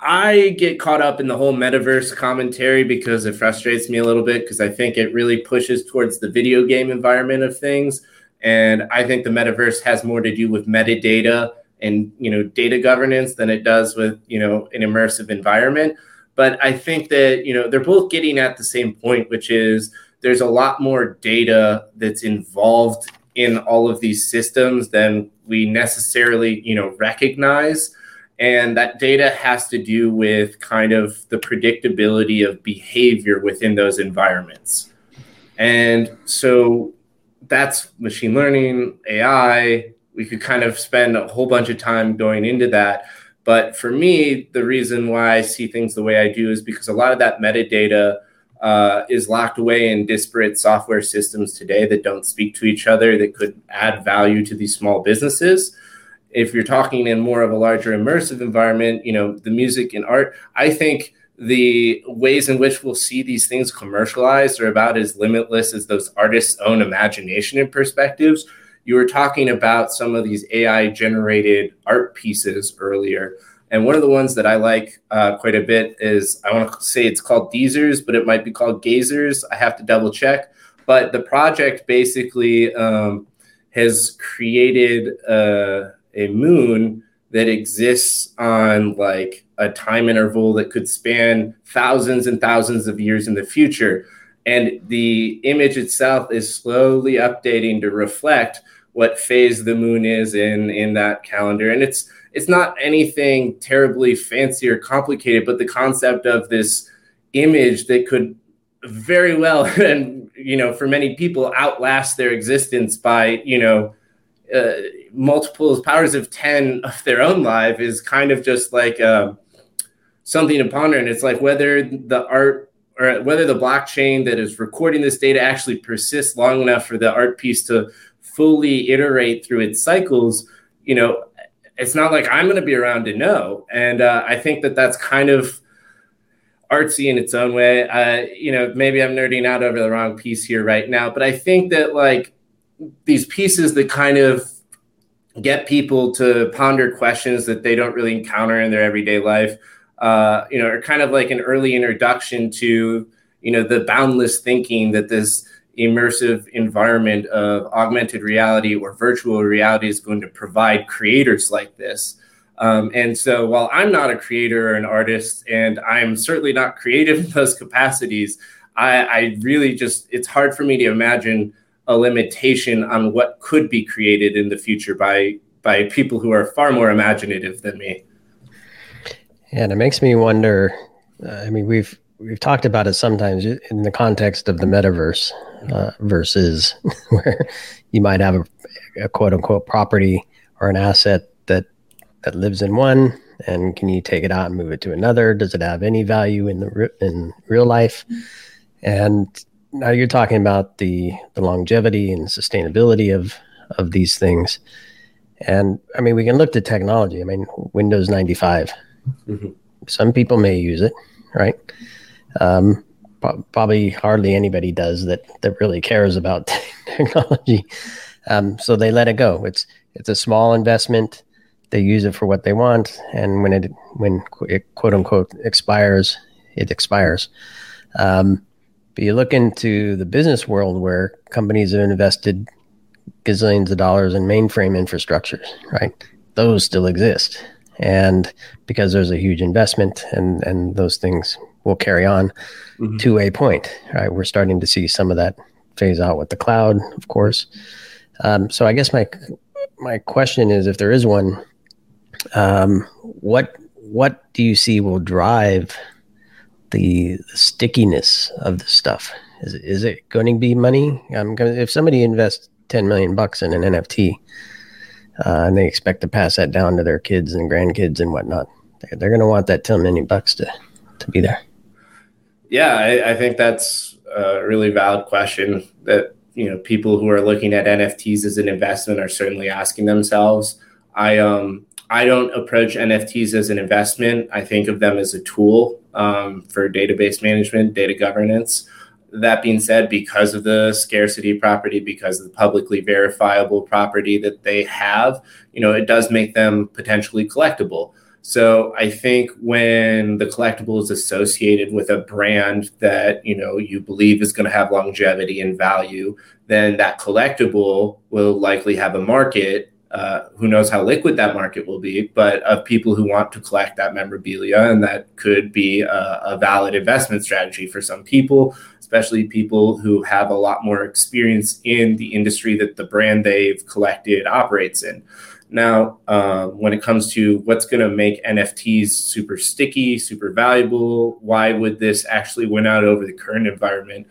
I, I get caught up in the whole metaverse commentary because it frustrates me a little bit because I think it really pushes towards the video game environment of things. And I think the metaverse has more to do with metadata and you know data governance than it does with you know an immersive environment. But I think that you know they're both getting at the same point, which is there's a lot more data that's involved in all of these systems than we necessarily you know recognize. And that data has to do with kind of the predictability of behavior within those environments. And so that's machine learning ai we could kind of spend a whole bunch of time going into that but for me, the reason why I see things the way I do is because a lot of that metadata uh, is locked away in disparate software systems today that don't speak to each other, that could add value to these small businesses. If you're talking in more of a larger immersive environment, you know, the music and art, I think the ways in which we'll see these things commercialized are about as limitless as those artists' own imagination and perspectives you were talking about some of these AI generated art pieces earlier. And one of the ones that I like uh, quite a bit is I want to say it's called Deezers, but it might be called Gazers. I have to double check. But the project basically um, has created uh, a moon that exists on like a time interval that could span thousands and thousands of years in the future. And the image itself is slowly updating to reflect what phase the moon is in in that calendar. And it's it's not anything terribly fancy or complicated but the concept of this image that could very well and you know for many people outlast their existence by you know uh, multiples powers of 10 of their own life is kind of just like uh, something to ponder. And it's like whether the art or whether the blockchain that is recording this data actually persists long enough for the art piece to fully iterate through its cycles, you know, it's not like I'm going to be around to know. And uh, I think that that's kind of artsy in its own way. Uh, you know, maybe I'm nerding out over the wrong piece here right now, but I think that like these pieces that kind of get people to ponder questions that they don't really encounter in their everyday life, uh, you know, are kind of like an early introduction to, you know, the boundless thinking that this immersive environment of augmented reality or virtual reality is going to provide creators like this. Um, and so while I'm not a creator or an artist, and I'm certainly not creative in those capacities, I, I really just, it's hard for me to imagine a limitation on what could be created in the future by by people who are far more imaginative than me. And it makes me wonder. Uh, I mean, we've we've talked about it sometimes in the context of the metaverse uh, versus where you might have a, a, quote unquote property or an asset that that lives in one and can you take it out and move it to another? Does it have any value in the in real life? And now you're talking about the the longevity and sustainability of of these things. And I mean, we can look to technology. I mean, Windows 95. Mm-hmm. Some people may use it, right? Um, probably hardly anybody does that that really cares about technology. Um, so they let it go. It's it's a small investment. They use it for what they want, and when it when it quote unquote expires, it expires. Um, but you look into the business world where companies have invested gazillions of dollars in mainframe infrastructures, right? Those still exist. And because there's a huge investment and, and those things will carry on mm-hmm. to a point, right? We're starting to see some of that phase out with the cloud, of course. Um, so I guess my my question is, if there is one, um, what what do you see will drive the, the stickiness of the stuff? Is it, is it going to be money? Um, if somebody invests 10 million bucks in an NFT uh, and they expect to pass that down to their kids and grandkids and whatnot, they're, they're going to want that 10 million bucks to, to be there. Yeah, I, I think that's a really valid question that you know people who are looking at NFTs as an investment are certainly asking themselves. I um I don't approach NFTs as an investment. I think of them as a tool um, for database management, data governance. That being said, because of the scarcity property, because of the publicly verifiable property that they have, you know, it does make them potentially collectible. So I think when the collectible is associated with a brand that you know you believe is going to have longevity and value, then that collectible will likely have a market uh, who knows how liquid that market will be, but of people who want to collect that memorabilia. And that could be a, a, valid investment strategy for some people, especially people who have a lot more experience in the industry that the brand they've collected operates in. Now, uh, when it comes to what's going to make NFTs super sticky, super valuable, why would this actually win out over the current environment?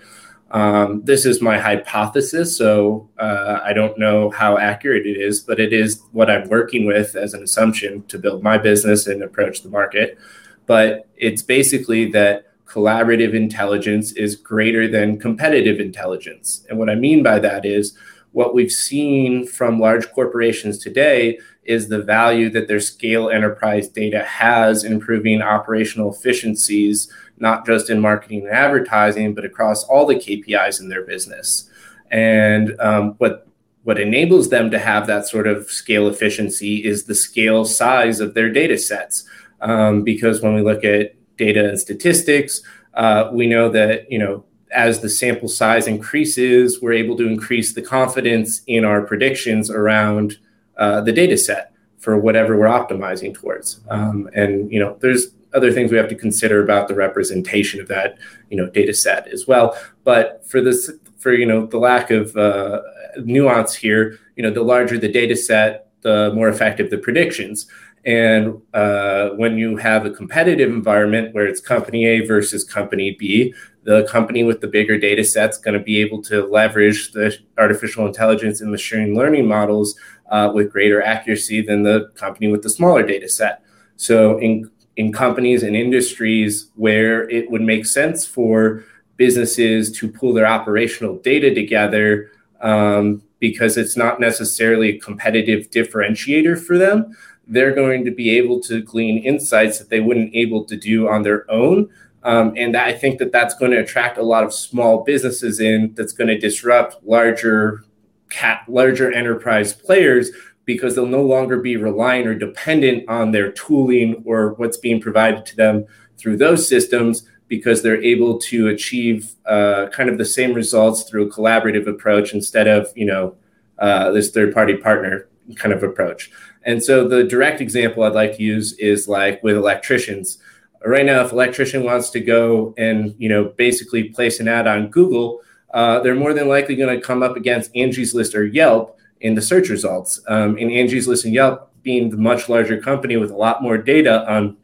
Um, this is my hypothesis, so uh, I don't know how accurate it is, but it is what I'm working with as an assumption to build my business and approach the market. But it's basically that collaborative intelligence is greater than competitive intelligence. And what I mean by that is what we've seen from large corporations today is the value that their scale enterprise data has improving operational efficiencies not just in marketing and advertising, but across all the KPIs in their business. And um, what what enables them to have that sort of scale efficiency is the scale size of their data sets. Um, because when we look at data and statistics, uh, we know that you know as the sample size increases, we're able to increase the confidence in our predictions around uh, the data set for whatever we're optimizing towards. Um, and you know, there's other things we have to consider about the representation of that you know data set as well. But for this for you know the lack of uh, nuance here you know the larger the data set the more effective the predictions and uh, when you have a competitive environment where it's company A versus company B, the company with the bigger data is going to be able to leverage the artificial intelligence and machine learning models uh, with greater accuracy than the company with the smaller data set. So, in in companies and industries where it would make sense for businesses to pull their operational data together um, because it's not necessarily a competitive differentiator for them they're going to be able to glean insights that they wouldn't able to do on their own. Um, and i think that that's going to attract a lot of small businesses in that's going to disrupt larger cat larger enterprise players because they'll no longer be reliant or dependent on their tooling or what's being provided to them through those systems because they're able to achieve uh, kind of the same results through a collaborative approach instead of you know uh, this third party partner kind of approach and so the direct example i'd like to use is like with electricians right now if an electrician wants to go and you know basically place an ad on google uh, they're more than likely going to come up against angie's list or yelp in the search results. Um, and Angie's List and Yelp, being the much larger company with a lot more data on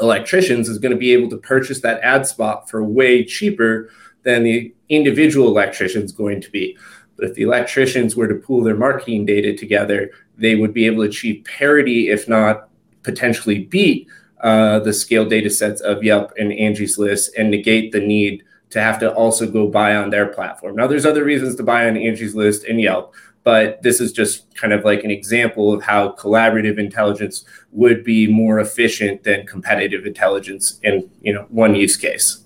electricians, is going to be able to purchase that ad spot for way cheaper than the individual electrician is going to be. But if the electricians were to pool their marketing data together, they would be able to achieve parity, if not potentially beat uh, the scale data sets of Yelp and Angie's List and negate the need to have to also go buy on their platform. Now, there's other reasons to buy on Angie's List and Yelp, but this is just kind of like an example of how collaborative intelligence would be more efficient than competitive intelligence in you know one use case.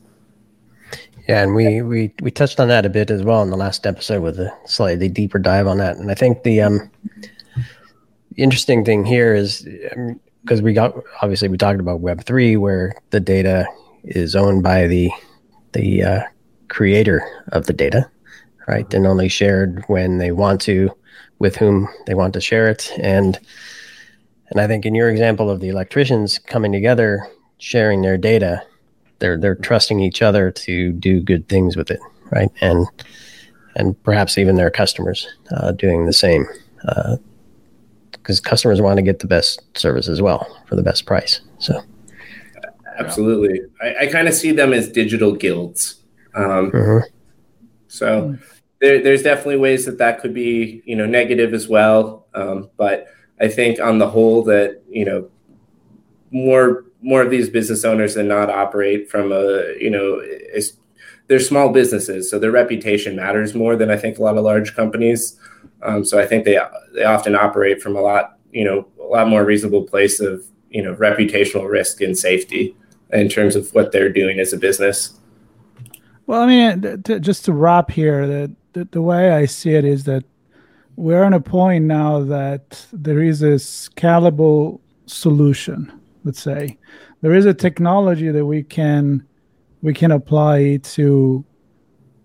Yeah, and we we we touched on that a bit as well in the last episode with a slightly deeper dive on that. And I think the um interesting thing here is because um, we got obviously we talked about Web three where the data is owned by the the uh, creator of the data, right, and only shared when they want to, with whom they want to share it, and and I think in your example of the electricians coming together, sharing their data, they're they're trusting each other to do good things with it, right, and and perhaps even their customers uh, doing the same. Uh, because customers want to get the best service as well for the best price. So, absolutely, I, I kind of see them as digital guilds. Um, mm-hmm. So, there, there's definitely ways that that could be, you know, negative as well. Um, but I think on the whole that you know more more of these business owners than not operate from a you know they're small businesses, so their reputation matters more than I think a lot of large companies. Um, so I think they they often operate from a lot you know a lot more reasonable place of you know reputational risk and safety in terms of what they're doing as a business. Well, I mean, just to wrap here, the, the, the way I see it is that we're on a point now that there is a scalable solution. Let's say there is a technology that we can we can apply to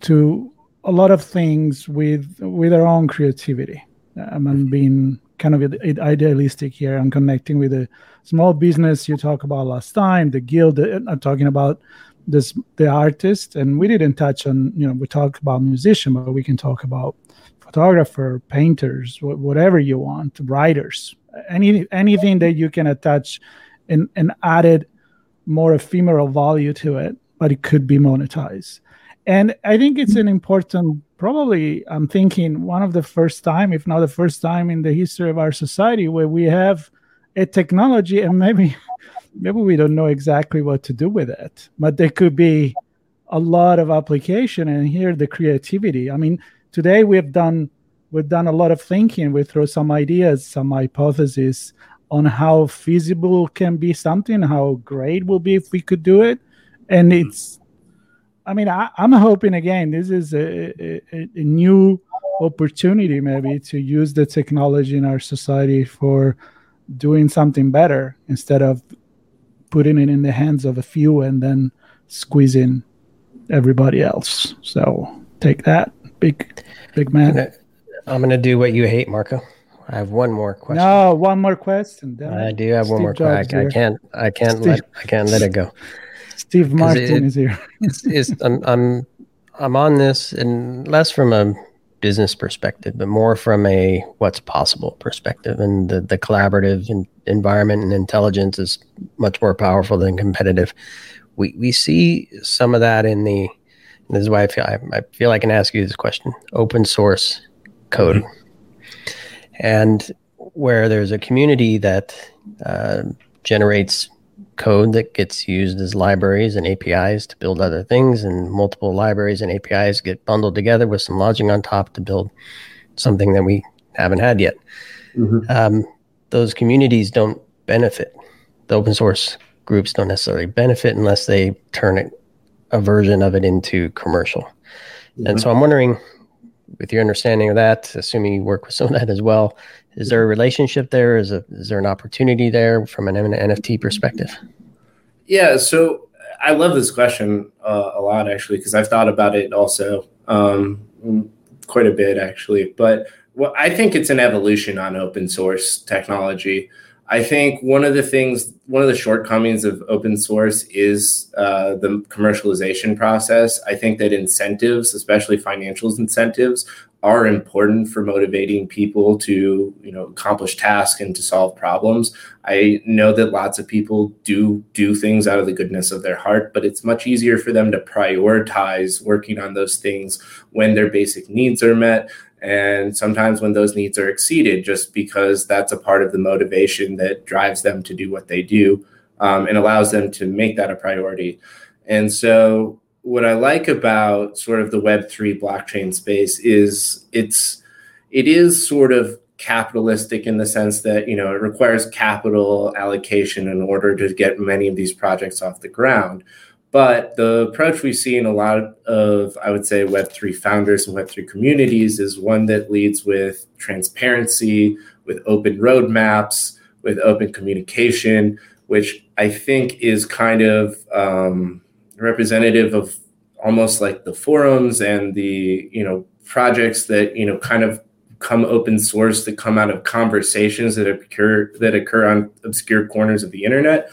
to a lot of things with with our own creativity. I'm being kind of idealistic here. I'm connecting with a small business you talked about last time, the guild. Uh, I'm talking about this the artist, and we didn't touch on you know we talked about musician, but we can talk about photographer, painters, whatever you want, writers, any anything that you can attach and and added more ephemeral value to it, but it could be monetized. And I think it's an important, probably, I'm thinking one of the first time, if not the first time in the history of our society where we have a technology and maybe maybe we don't know exactly what to do with it, but there could be a lot of application and here the creativity. I mean, today we have done we've done a lot of thinking. We throw some ideas, some hypotheses on how feasible can be something, how great will be if we could do it, and mm-hmm. it's I mean, I, am hoping again, this is a, a, a, new opportunity maybe to use the technology in our society for doing something better instead of putting it in the hands of a few and then squeezing everybody else. So take that, big, big man. I'm gonna do what you hate, Marco. I have one more question. No, one more question. I do have Steve one more question. I can't. I can't Steve. let. I can't let it go. Steve Martin it, is here. it's, it's, I'm, I'm, I'm on this, and less from a business perspective, but more from a what's possible perspective. And the, the collaborative and environment and intelligence is much more powerful than competitive. We, we see some of that in the, this is why I feel, I, I feel I can ask you this question open source code. Mm-hmm. And where there's a community that uh, generates code that gets used as libraries and APIs to build other things, and multiple libraries and APIs get bundled together with some logic on top to build something that we haven't had yet. Mm-hmm. Um, those communities don't benefit. The open source groups don't necessarily benefit unless they turn it, a version of it into commercial. Mm-hmm. And so I'm wondering, with your understanding of that, assuming you work with some of that as well, is there a relationship there? Is, a, is there an opportunity there from an NFT perspective? Yeah, so I love this question uh, a lot actually because I've thought about it also um, quite a bit actually. But I think it's an evolution on open source technology. I think one of the things, one of the shortcomings of open source is uh, the commercialization process. I think that incentives, especially financial incentives, are important for motivating people to you know accomplish tasks and to solve problems i know that lots of people do do things out of the goodness of their heart but it's much easier for them to prioritize working on those things when their basic needs are met And sometimes when those needs are exceeded, just because that's a part of the motivation that drives them to do what they do um, and allows them to make that a priority. And so, what I like about sort of the Web3 blockchain space is it's it is sort of capitalistic in the sense that you know it requires capital allocation in order to get many of these projects off the ground but the approach we see in a lot of i would say web3 founders and web3 communities is one that leads with transparency with open roadmaps with open communication which i think is kind of um, representative of almost like the forums and the you know projects that you know kind of come open source that come out of conversations that occur that occur on obscure corners of the internet.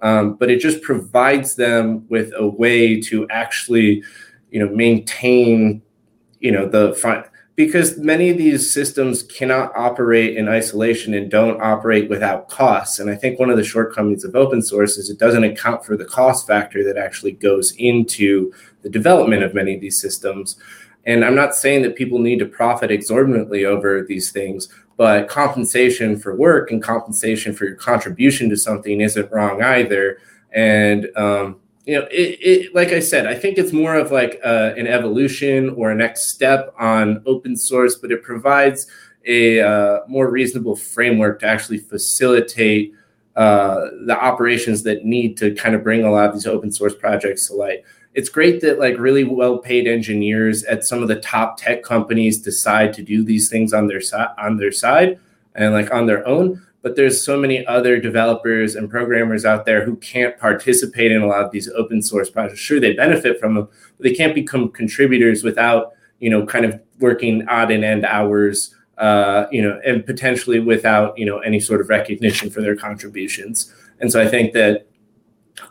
Um, but it just provides them with a way to actually, you know, maintain, you know, the front because many of these systems cannot operate in isolation and don't operate without costs. And I think one of the shortcomings of open source is it doesn't account for the cost factor that actually goes into the development of many of these systems. And I'm not saying that people need to profit exorbitantly over these things, but compensation for work and compensation for your contribution to something isn't wrong either. And um, you know, it, it, like I said, I think it's more of like uh, an evolution or a next step on open source, but it provides a uh, more reasonable framework to actually facilitate uh, the operations that need to kind of bring a lot of these open source projects to light it's great that like really well paid engineers at some of the top tech companies decide to do these things on their side on their side and like on their own but there's so many other developers and programmers out there who can't participate in a lot of these open source projects. Sure they benefit from them but they can't become contributors without you know kind of working odd and end hours uh, you know and potentially without you know any sort of recognition for their contributions. And so i think that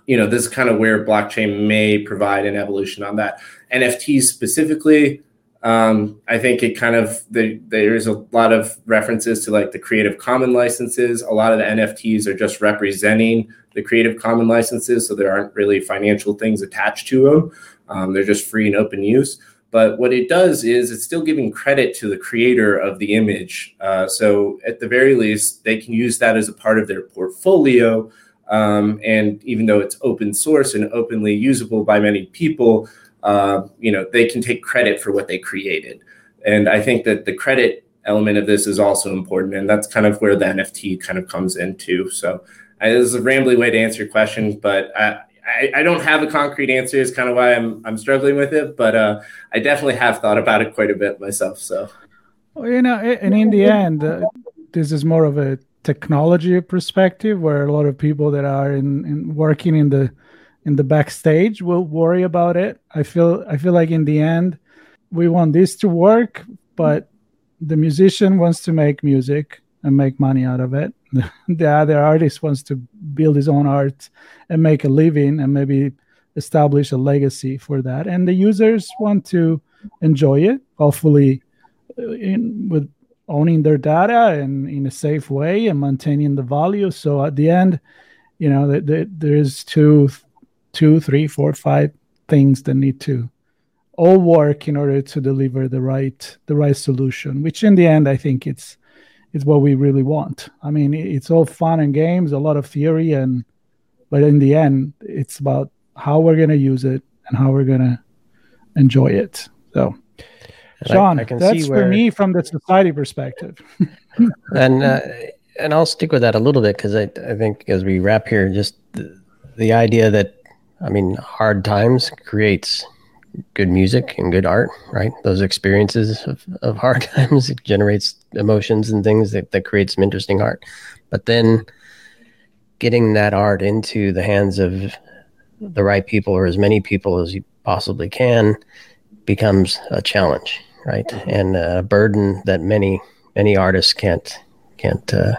you know, this is kind of where blockchain may provide an evolution on that. NFTs specifically, um, I think it kind of the, there's a lot of references to like the Creative Common licenses. A lot of the NFTs are just representing the Creative Common licenses, so there aren't really financial things attached to them. Um, they're just free and open use. But what it does is it's still giving credit to the creator of the image. Uh, so at the very least, they can use that as a part of their portfolio um, and even though it's open source and openly usable by many people, uh, you know, they can take credit for what they created. And I think that the credit element of this is also important. And that's kind of where the NFT kind of comes into. So uh, this is a rambly way to answer your question, but I, I, I, don't have a concrete answer. Is kind of why I'm I'm struggling with it, but uh, I definitely have thought about it quite a bit myself. So, well, you know, and in the end, uh, this is more of a technology perspective where a lot of people that are in, in working in the in the backstage will worry about it. I feel i feel like in the end we want this to work but the musician wants to make music and make money out of it. The other artist wants to build his own art and make a living and maybe establish a legacy for that. And the users want to enjoy it hopefully uh, in, with owning their data and in a safe way and maintaining the value. So at the end, you know, the, the, there's two, two, three, four, five things that need to all work in order to deliver the right the right solution. Which in the end, I think it's it's what we really want. I mean, it's all fun and games, a lot of theory, and but in the end, it's about how we're going to use it and how we're going to enjoy it. So Sean, I, I that's where, for me from the society perspective. and uh, and I'll stick with that a little bit because I, I think as we wrap here, just the, the idea that I mean, hard times creates good music and good art, right? Those experiences of, of hard times it generates emotions and things that, that create some interesting art. But then getting that art into the hands of the right people or as many people as you possibly can becomes a challenge right? And a burden that many many artists can't can't uh,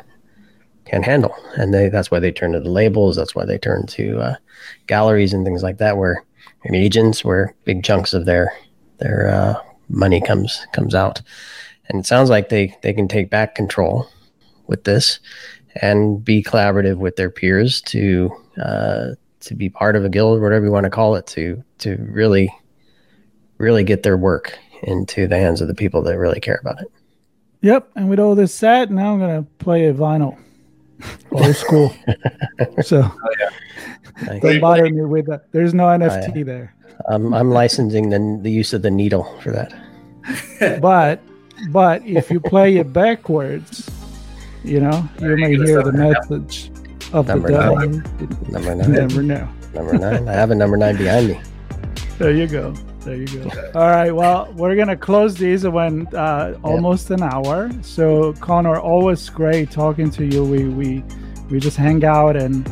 can't handle, and they that's why they turn to the labels. That's why they turn to uh, galleries and things like that, where and agents, where big chunks of their their uh, money comes comes out. And it sounds like they they can take back control with this and be collaborative with their peers to uh, to be part of a guild, whatever you want to call it, to to really really get their work into the hands of the people that really care about it. Yep. And with all this said, now I'm going to play a vinyl. Old school. so oh, yeah. don't bother me with that. There's no NFT I, uh, there. I'm, I'm licensing the, the use of the needle for that. but but if you play it backwards, you know, you may hear the message of number the devil. Nine. Number nine. Never know. Number nine. I have a number nine behind me. There you go. There you go. All right. Well, we're gonna close these when uh, almost an hour. So Connor, always great talking to you. We we we just hang out and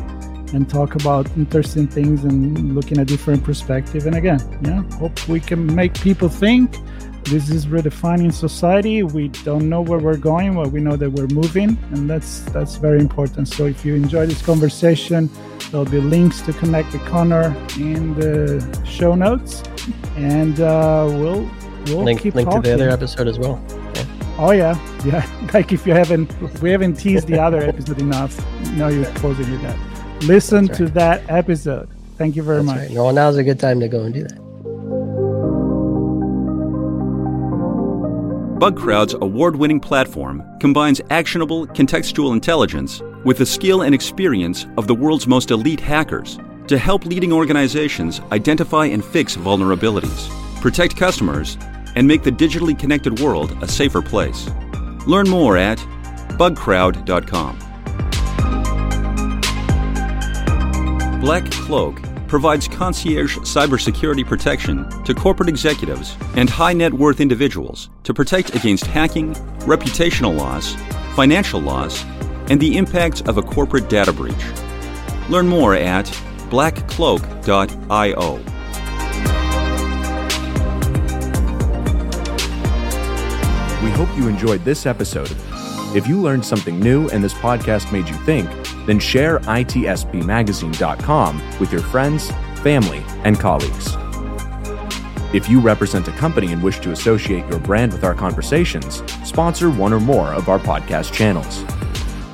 and talk about interesting things and looking at different perspective. And again, yeah, hope we can make people think this is redefining society we don't know where we're going but we know that we're moving and that's that's very important so if you enjoy this conversation there'll be links to connect with connor in the show notes and uh, we'll we'll link, keep link talking. to the other episode as well yeah. oh yeah yeah like if you haven't if we haven't teased the other episode enough now you're closing with that listen right. to that episode thank you very that's much right. well now's a good time to go and do that Bugcrowd's award winning platform combines actionable contextual intelligence with the skill and experience of the world's most elite hackers to help leading organizations identify and fix vulnerabilities, protect customers, and make the digitally connected world a safer place. Learn more at bugcrowd.com. Black Cloak provides concierge cybersecurity protection to corporate executives and high net worth individuals to protect against hacking, reputational loss, financial loss, and the impacts of a corporate data breach. Learn more at blackcloak.io. We hope you enjoyed this episode. If you learned something new and this podcast made you think, then share itspmagazine.com with your friends, family, and colleagues. If you represent a company and wish to associate your brand with our conversations, sponsor one or more of our podcast channels.